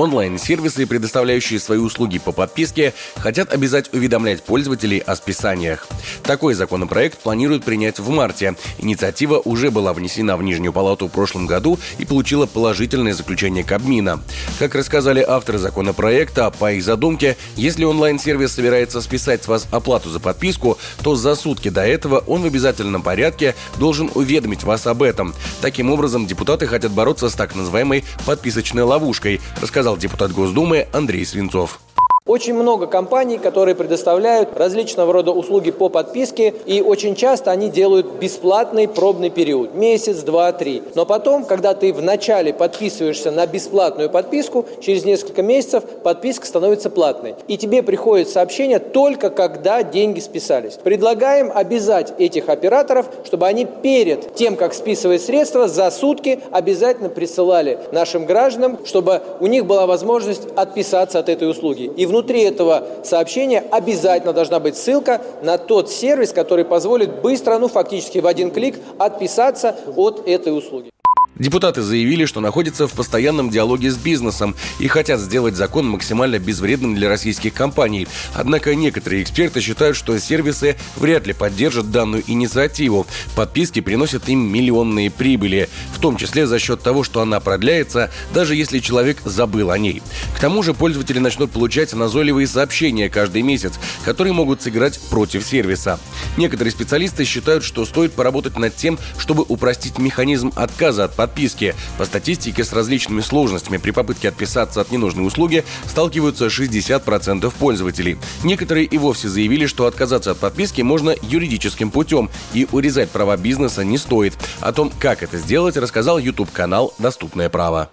Онлайн-сервисы, предоставляющие свои услуги по подписке, хотят обязать уведомлять пользователей о списаниях. Такой законопроект планируют принять в марте. Инициатива уже была внесена в Нижнюю палату в прошлом году и получила положительное заключение Кабмина. Как рассказали авторы законопроекта, по их задумке, если онлайн-сервис собирается списать с вас оплату за подписку, то за сутки до этого он в обязательном порядке должен уведомить вас об этом. Таким образом, депутаты хотят бороться с так называемой подписочной ловушкой, рассказал сказал депутат Госдумы Андрей Свинцов. Очень много компаний, которые предоставляют различного рода услуги по подписке, и очень часто они делают бесплатный пробный период – месяц, два, три. Но потом, когда ты вначале подписываешься на бесплатную подписку, через несколько месяцев подписка становится платной. И тебе приходит сообщение только когда деньги списались. Предлагаем обязать этих операторов, чтобы они перед тем, как списывать средства, за сутки обязательно присылали нашим гражданам, чтобы у них была возможность отписаться от этой услуги. И внутри внутри этого сообщения обязательно должна быть ссылка на тот сервис, который позволит быстро, ну фактически в один клик отписаться от этой услуги. Депутаты заявили, что находятся в постоянном диалоге с бизнесом и хотят сделать закон максимально безвредным для российских компаний. Однако некоторые эксперты считают, что сервисы вряд ли поддержат данную инициативу. Подписки приносят им миллионные прибыли, в том числе за счет того, что она продляется, даже если человек забыл о ней. К тому же пользователи начнут получать назойливые сообщения каждый месяц, которые могут сыграть против сервиса. Некоторые специалисты считают, что стоит поработать над тем, чтобы упростить механизм отказа от подписки подписки. По статистике, с различными сложностями при попытке отписаться от ненужной услуги сталкиваются 60% пользователей. Некоторые и вовсе заявили, что отказаться от подписки можно юридическим путем и урезать права бизнеса не стоит. О том, как это сделать, рассказал YouTube-канал «Доступное право».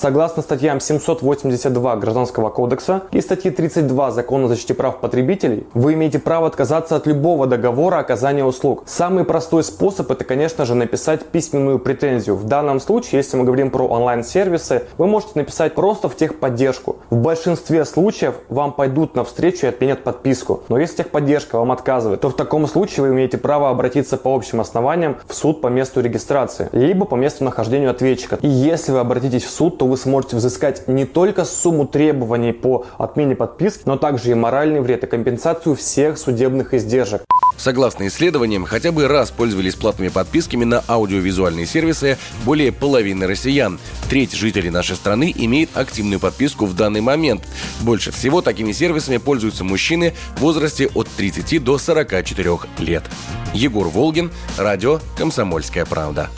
Согласно статьям 782 Гражданского кодекса и статьи 32 Закона о защите прав потребителей, вы имеете право отказаться от любого договора оказания услуг. Самый простой способ это, конечно же, написать письменную претензию. В данном случае, если мы говорим про онлайн-сервисы, вы можете написать просто в техподдержку. В большинстве случаев вам пойдут навстречу и отменят подписку. Но если техподдержка вам отказывает, то в таком случае вы имеете право обратиться по общим основаниям в суд по месту регистрации, либо по месту нахождения ответчика. И если вы обратитесь в суд, то вы сможете взыскать не только сумму требований по отмене подписки, но также и моральный вред и компенсацию всех судебных издержек. Согласно исследованиям, хотя бы раз пользовались платными подписками на аудиовизуальные сервисы более половины россиян. Треть жителей нашей страны имеет активную подписку в данный момент. Больше всего такими сервисами пользуются мужчины в возрасте от 30 до 44 лет. Егор Волгин, радио «Комсомольская правда».